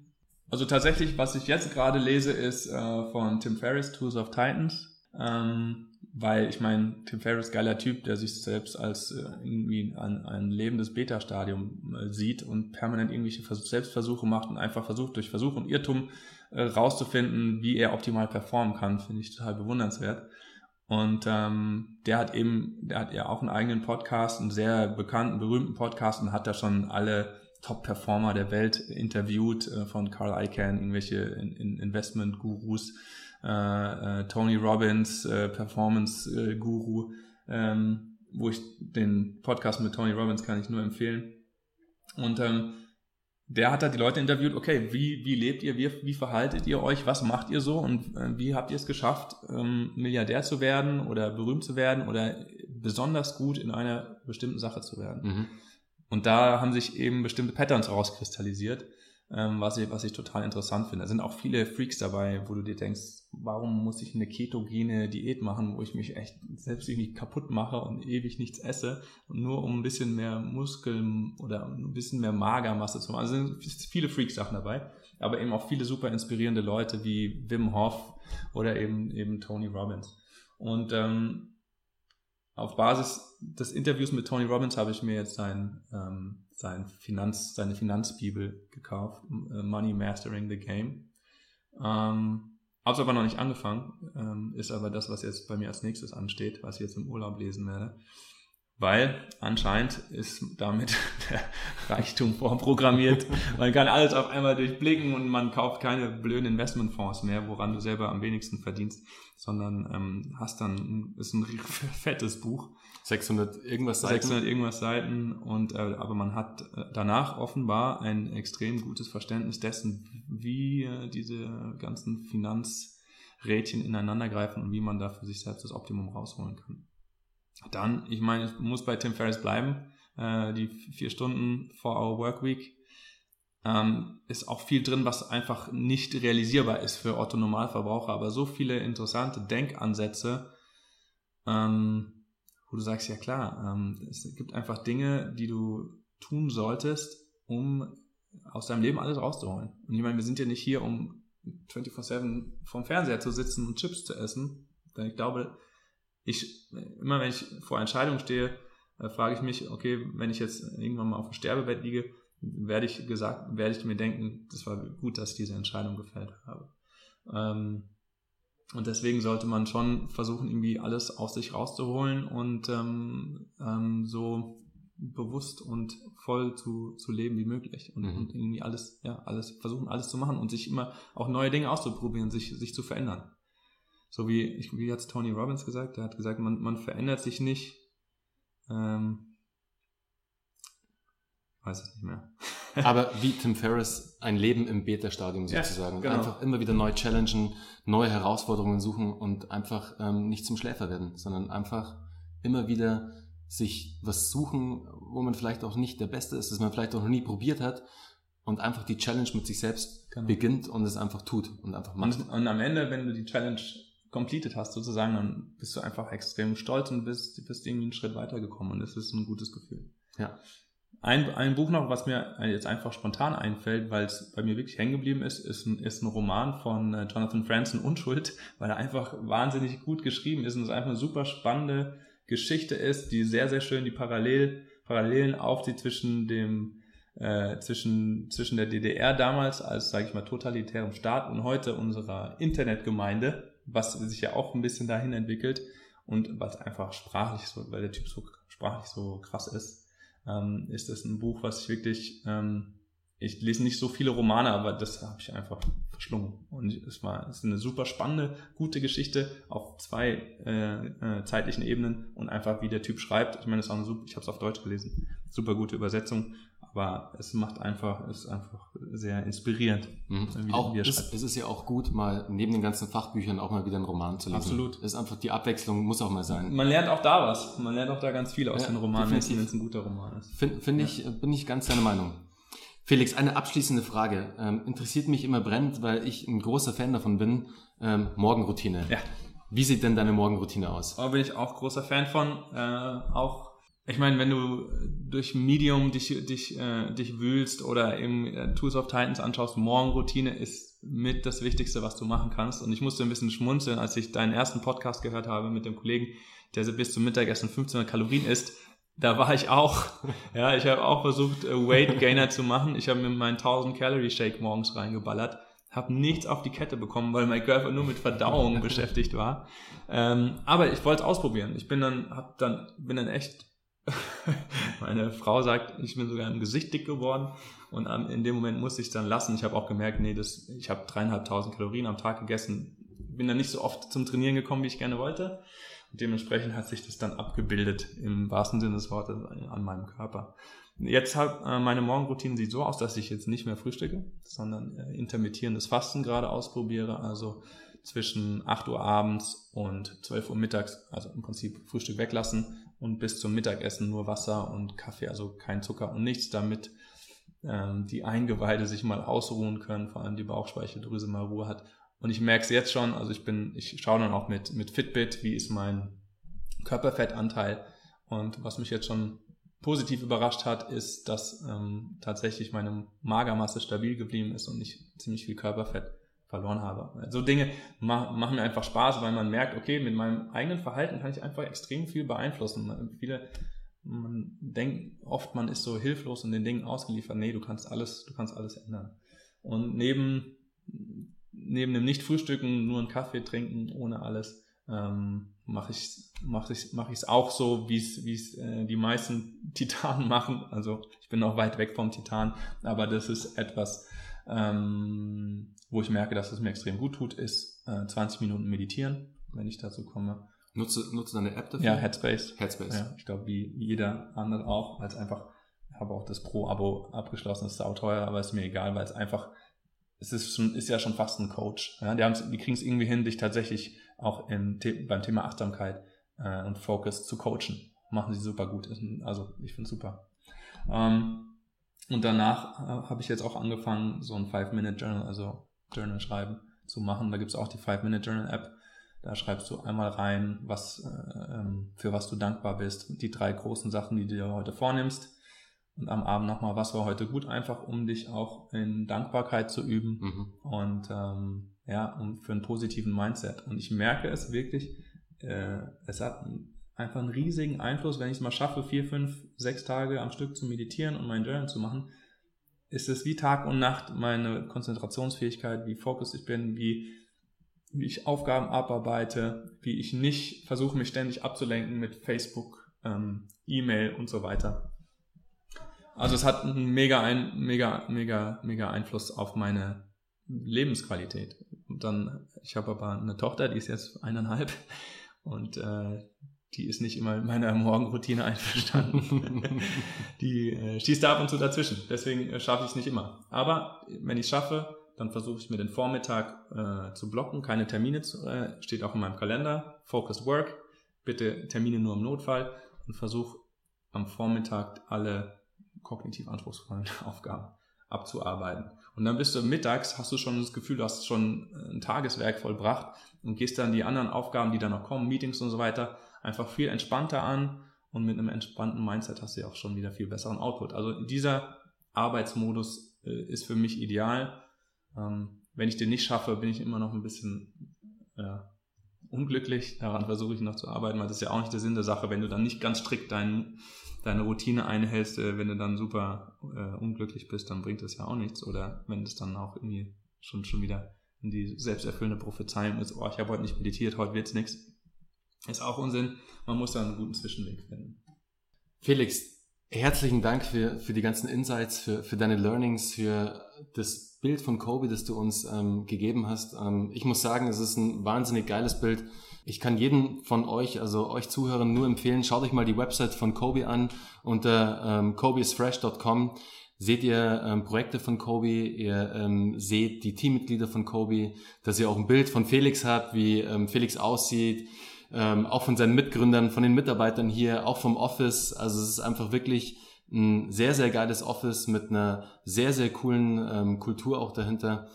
Also tatsächlich, was ich jetzt gerade lese, ist äh, von Tim Ferriss, Tools of Titans. Ähm, weil ich meine, Tim Ferriss, geiler Typ, der sich selbst als äh, irgendwie ein, ein lebendes Beta-Stadium äh, sieht und permanent irgendwelche Vers Selbstversuche macht und einfach versucht, durch Versuch und Irrtum äh, rauszufinden, wie er optimal performen kann, finde ich total bewundernswert. Und ähm, der hat eben, der hat ja auch einen eigenen Podcast, einen sehr bekannten, berühmten Podcast und hat da schon alle Top-Performer der Welt interviewt, äh, von Carl Icahn, irgendwelche in, in Investment-Gurus, äh, äh, Tony Robbins, äh, Performance-Guru, ähm, wo ich den Podcast mit Tony Robbins kann ich nur empfehlen. Und ähm, der hat da die Leute interviewt, okay, wie, wie lebt ihr, wie, wie verhaltet ihr euch, was macht ihr so und äh, wie habt ihr es geschafft, ähm, Milliardär zu werden oder berühmt zu werden oder besonders gut in einer bestimmten Sache zu werden. Mhm. Und da haben sich eben bestimmte Patterns rauskristallisiert, ähm, was, ich, was ich total interessant finde. Da sind auch viele Freaks dabei, wo du dir denkst, warum muss ich eine ketogene Diät machen, wo ich mich echt selbst irgendwie kaputt mache und ewig nichts esse, nur um ein bisschen mehr Muskeln oder ein bisschen mehr Magermasse zu machen. Also sind viele Freak-Sachen dabei, aber eben auch viele super inspirierende Leute wie Wim Hof oder eben, eben Tony Robbins. Und ähm, auf Basis des Interviews mit Tony Robbins habe ich mir jetzt sein, ähm, sein Finanz, seine Finanzbibel gekauft, äh, Money Mastering the Game. Ähm, habe es aber noch nicht angefangen, ähm, ist aber das, was jetzt bei mir als nächstes ansteht, was ich jetzt im Urlaub lesen werde weil anscheinend ist damit der Reichtum vorprogrammiert. Man kann alles auf einmal durchblicken und man kauft keine blöden Investmentfonds mehr, woran du selber am wenigsten verdienst, sondern ähm, hast dann, ist ein fettes Buch. 600 irgendwas Seiten. 600 irgendwas Seiten und äh, aber man hat äh, danach offenbar ein extrem gutes Verständnis dessen, wie äh, diese ganzen Finanzrädchen ineinander greifen und wie man da für sich selbst das Optimum rausholen kann. Dann, ich meine, ich muss bei Tim Ferriss bleiben. Äh, die vier Stunden vor our Work Week ähm, ist auch viel drin, was einfach nicht realisierbar ist für Otto Normalverbraucher, aber so viele interessante Denkansätze, ähm, wo du sagst, ja klar, ähm, es gibt einfach Dinge, die du tun solltest, um aus deinem Leben alles rauszuholen. Und ich meine, wir sind ja nicht hier, um 24-7 vom Fernseher zu sitzen und Chips zu essen. Denn ich glaube, ich, immer wenn ich vor Entscheidungen stehe, äh, frage ich mich, okay, wenn ich jetzt irgendwann mal auf dem Sterbebett liege, werde ich gesagt, werde ich mir denken, das war gut, dass ich diese Entscheidung gefällt habe. Ähm, und deswegen sollte man schon versuchen, irgendwie alles aus sich rauszuholen und ähm, ähm, so bewusst und voll zu, zu leben wie möglich und, mhm. und, irgendwie alles, ja, alles versuchen, alles zu machen und sich immer auch neue Dinge auszuprobieren, sich, sich zu verändern. So wie, ich, wie hat es Tony Robbins gesagt? Er hat gesagt, man, man verändert sich nicht. Ähm, weiß es nicht mehr. Aber wie Tim Ferriss ein Leben im Beta-Stadium sozusagen. Ja, genau. Einfach immer wieder neu challengen, neue Herausforderungen suchen und einfach ähm, nicht zum Schläfer werden, sondern einfach immer wieder sich was suchen, wo man vielleicht auch nicht der Beste ist, das man vielleicht auch noch nie probiert hat und einfach die Challenge mit sich selbst genau. beginnt und es einfach tut und einfach macht. Und, und, am Ende, wenn du die Challenge completed hast sozusagen, dann bist du einfach extrem stolz und bist, bist irgendwie einen Schritt weitergekommen und das ist ein gutes Gefühl. Ja. Ein, ein Buch noch, was mir jetzt einfach spontan einfällt, weil es bei mir wirklich hängen geblieben ist, ist ein, ist ein Roman von äh, Jonathan Franzen, Unschuld, weil er einfach wahnsinnig gut geschrieben ist und es einfach eine super spannende Geschichte ist, die sehr, sehr schön die Parallel, Parallelen aufzieht zwischen dem äh, zwischen, zwischen der DDR damals als, sage ich mal, totalitärem Staat und heute unserer Internetgemeinde, was sich ja auch ein bisschen dahin entwickelt und was einfach sprachlich so, weil der Typ so sprachlich so krass ist, ähm, ist das ein Buch, was ich wirklich, ähm, ich lese nicht so viele Romane, aber das habe ich einfach verschlungen. Und es war es ist eine super spannende, gute Geschichte auf zwei äh, äh, zeitlichen Ebenen und einfach wie der Typ schreibt. Ich meine, ist auch eine super, ich habe es auf Deutsch gelesen, super gute Übersetzung aber es macht einfach, ist einfach sehr inspirierend. Mhm. Wie, auch, wie ist, es ist ja auch gut, mal neben den ganzen Fachbüchern auch mal wieder einen Roman zu lesen. Absolut. Es ist einfach, die Abwechslung muss auch mal sein. Man lernt auch da was. Man lernt auch da ganz viel aus ja, den Romanen, wenn es ein guter Roman ist. Finde find ja. ich, bin ich ganz deiner Meinung. Felix, eine abschließende Frage. Ähm, interessiert mich immer brennend, weil ich ein großer Fan davon bin, ähm, Morgenroutine. Ja. Wie sieht denn deine Morgenroutine aus? Da bin ich auch großer Fan von. Äh, auch ich meine, wenn du durch Medium dich, dich, äh, dich wühlst oder im äh, Tools of Titans anschaust, Morgenroutine ist mit das Wichtigste, was du machen kannst. Und ich musste ein bisschen schmunzeln, als ich deinen ersten Podcast gehört habe mit dem Kollegen, der bis zum Mittagessen 1500 Kalorien isst. Da war ich auch. Ja, ich habe auch versucht, äh, Weight Gainer zu machen. Ich habe mir meinen 1000 Calorie Shake morgens reingeballert habe nichts auf die Kette bekommen, weil mein Körper nur mit Verdauung beschäftigt war. Ähm, aber ich wollte es ausprobieren. Ich bin dann, hab dann, bin dann echt Meine Frau sagt, ich bin sogar im Gesicht dick geworden und in dem Moment musste ich es dann lassen. Ich habe auch gemerkt, nee, das, ich habe dreieinhalbtausend Kalorien am Tag gegessen, bin dann nicht so oft zum Trainieren gekommen, wie ich gerne wollte. Und dementsprechend hat sich das dann abgebildet im wahrsten Sinne des Wortes an meinem Körper. Jetzt hat äh, meine Morgenroutine sieht so aus, dass ich jetzt nicht mehr frühstücke, sondern äh, intermittierendes Fasten gerade ausprobiere. Also zwischen 8 Uhr abends und 12 Uhr mittags, also im Prinzip Frühstück weglassen und bis zum Mittagessen nur Wasser und Kaffee, also kein Zucker und nichts, damit ähm, die Eingeweide sich mal ausruhen können, vor allem die Bauchspeicheldrüse mal Ruhe hat. Und ich merke es jetzt schon, also ich bin, ich schaue dann auch mit, mit Fitbit, wie ist mein Körperfettanteil. Und was mich jetzt schon positiv überrascht hat, ist, dass ähm, tatsächlich meine Magermasse stabil geblieben ist und ich ziemlich viel Körperfett verloren habe. So Dinge machen mir einfach Spaß, weil man merkt, okay, mit meinem eigenen Verhalten kann ich einfach extrem viel beeinflussen. Viele, man denkt oft, man ist so hilflos und den Dingen ausgeliefert. Nee, du kannst alles, du kannst alles ändern. Und neben, neben dem Nicht-Frühstücken, nur einen Kaffee trinken, ohne alles, ähm, mache ich ich mache ich es auch so, wie es wie es äh, die meisten Titanen machen. Also ich bin noch weit weg vom Titan, aber das ist etwas, ähm, wo ich merke, dass es mir extrem gut tut, ist äh, 20 Minuten meditieren, wenn ich dazu komme. Nutze, nutze deine App dafür? Ja, Headspace. Headspace. Ja, ich glaube, wie jeder andere auch, weil es einfach, ich habe auch das Pro-Abo abgeschlossen, das ist auch teuer, aber ist mir egal, weil es einfach, es ist schon, ist ja schon fast ein Coach. Ja, die, die kriegen es irgendwie hin, dich tatsächlich auch im, beim Thema Achtsamkeit äh, und Focus zu coachen. Machen sie super gut. Also ich finde es super. Ähm, und danach äh, habe ich jetzt auch angefangen, so ein Five-Minute-Journal, also Journal schreiben zu machen. Da gibt es auch die Five-Minute-Journal-App. Da schreibst du einmal rein, was, äh, ähm, für was du dankbar bist, die drei großen Sachen, die du dir heute vornimmst. Und am Abend nochmal, was war heute gut, einfach um dich auch in Dankbarkeit zu üben mhm. und ähm, ja, um für einen positiven Mindset. Und ich merke es wirklich, äh, es hat einfach einen riesigen Einfluss, wenn ich es mal schaffe, vier, fünf, sechs Tage am Stück zu meditieren und mein Journal zu machen, ist es wie Tag und Nacht meine Konzentrationsfähigkeit, wie fokussiert ich bin, wie, wie ich Aufgaben abarbeite, wie ich nicht versuche, mich ständig abzulenken mit Facebook, ähm, E-Mail und so weiter. Also es hat einen mega, ein, mega, mega, mega Einfluss auf meine Lebensqualität. Und dann, ich habe aber eine Tochter, die ist jetzt eineinhalb und äh, die ist nicht immer in meiner Morgenroutine einverstanden. die äh, schießt da ab und zu dazwischen. Deswegen äh, schaffe ich es nicht immer. Aber wenn ich es schaffe, dann versuche ich mir den Vormittag äh, zu blocken, keine Termine zu, äh, steht auch in meinem Kalender. Focus Work, bitte Termine nur im Notfall und versuche am Vormittag alle kognitiv anspruchsvollen Aufgaben abzuarbeiten. Und dann bist du mittags, hast du schon das Gefühl, du hast schon ein Tageswerk vollbracht und gehst dann die anderen Aufgaben, die dann noch kommen, Meetings und so weiter, einfach viel entspannter an und mit einem entspannten Mindset hast du ja auch schon wieder viel besseren Output. Also dieser Arbeitsmodus äh, ist für mich ideal ähm, wenn ich den nicht schaffe, bin ich immer noch ein bisschen ja, unglücklich. Daran versuche ich noch zu arbeiten, weil das ist ja auch nicht der Sinn der Sache, wenn du dann nicht ganz strikt dein, deine Routine einhältst, äh, wenn du dann super äh, unglücklich bist, dann bringt das ja auch nichts. Oder wenn das dann auch irgendwie schon, schon wieder in die selbsterfüllende Prophezeiung ist, oh, ich habe heute nicht meditiert, heute wird's nichts. Ist auch Unsinn. Man muss da einen guten Zwischenweg finden. Felix, herzlichen Dank für, für die ganzen Insights, für, für deine Learnings, für das Bild von Kobe, das du uns ähm, gegeben hast. Ähm, ich muss sagen, es ist ein wahnsinnig geiles Bild. Ich kann jeden von euch, also euch Zuhörern nur empfehlen, schaut euch mal die Website von Kobe an. Unter ähm, kobeisfresh.com seht ihr ähm, Projekte von Kobe, ihr ähm, seht die Teammitglieder von Kobe, dass ihr auch ein Bild von Felix habt, wie ähm, Felix aussieht, ähm, auch von seinen Mitgründern, von den Mitarbeitern hier, auch vom Office. Also es ist einfach wirklich ein sehr, sehr geiles Office mit einer sehr, sehr coolen ähm, Kultur auch dahinter.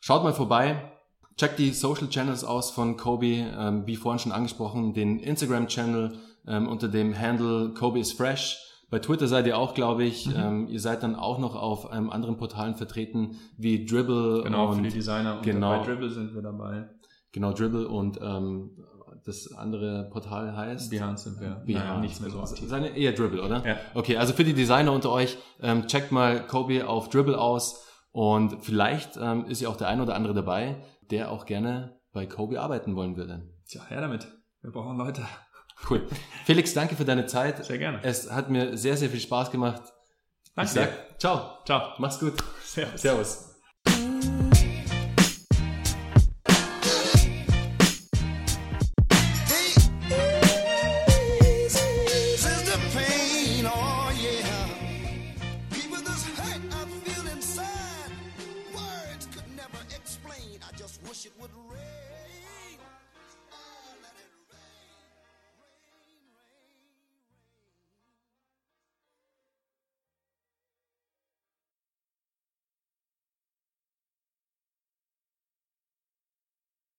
Schaut mal vorbei. Checkt die Social Channels aus von Kobe, ähm, wie vorhin schon angesprochen, den Instagram-Channel ähm, unter dem Handle Kobe is Fresh. Bei Twitter seid ihr auch, glaube ich. Mhm. Ähm, ihr seid dann auch noch auf einem anderen Portalen vertreten, wie Dribble. Genau, und, für die Designer. Und genau, bei Dribble sind wir dabei. Genau, Dribble und ähm, das andere Portal heißt? Behance wir Behance. Naja, nicht mehr so aktiv. Seine, eher Dribble, oder? Ja. Okay, also für die Designer unter euch, ähm, checkt mal Kobe auf Dribble aus und vielleicht ähm, ist ja auch der ein oder andere dabei, der auch gerne bei Kobe arbeiten wollen würde. Tja, her damit. Wir brauchen Leute. Cool. Felix, danke für deine Zeit. Sehr gerne. Es hat mir sehr, sehr viel Spaß gemacht. Danke. Ich sag, ciao. Ciao. Mach's gut. Servus. Servus.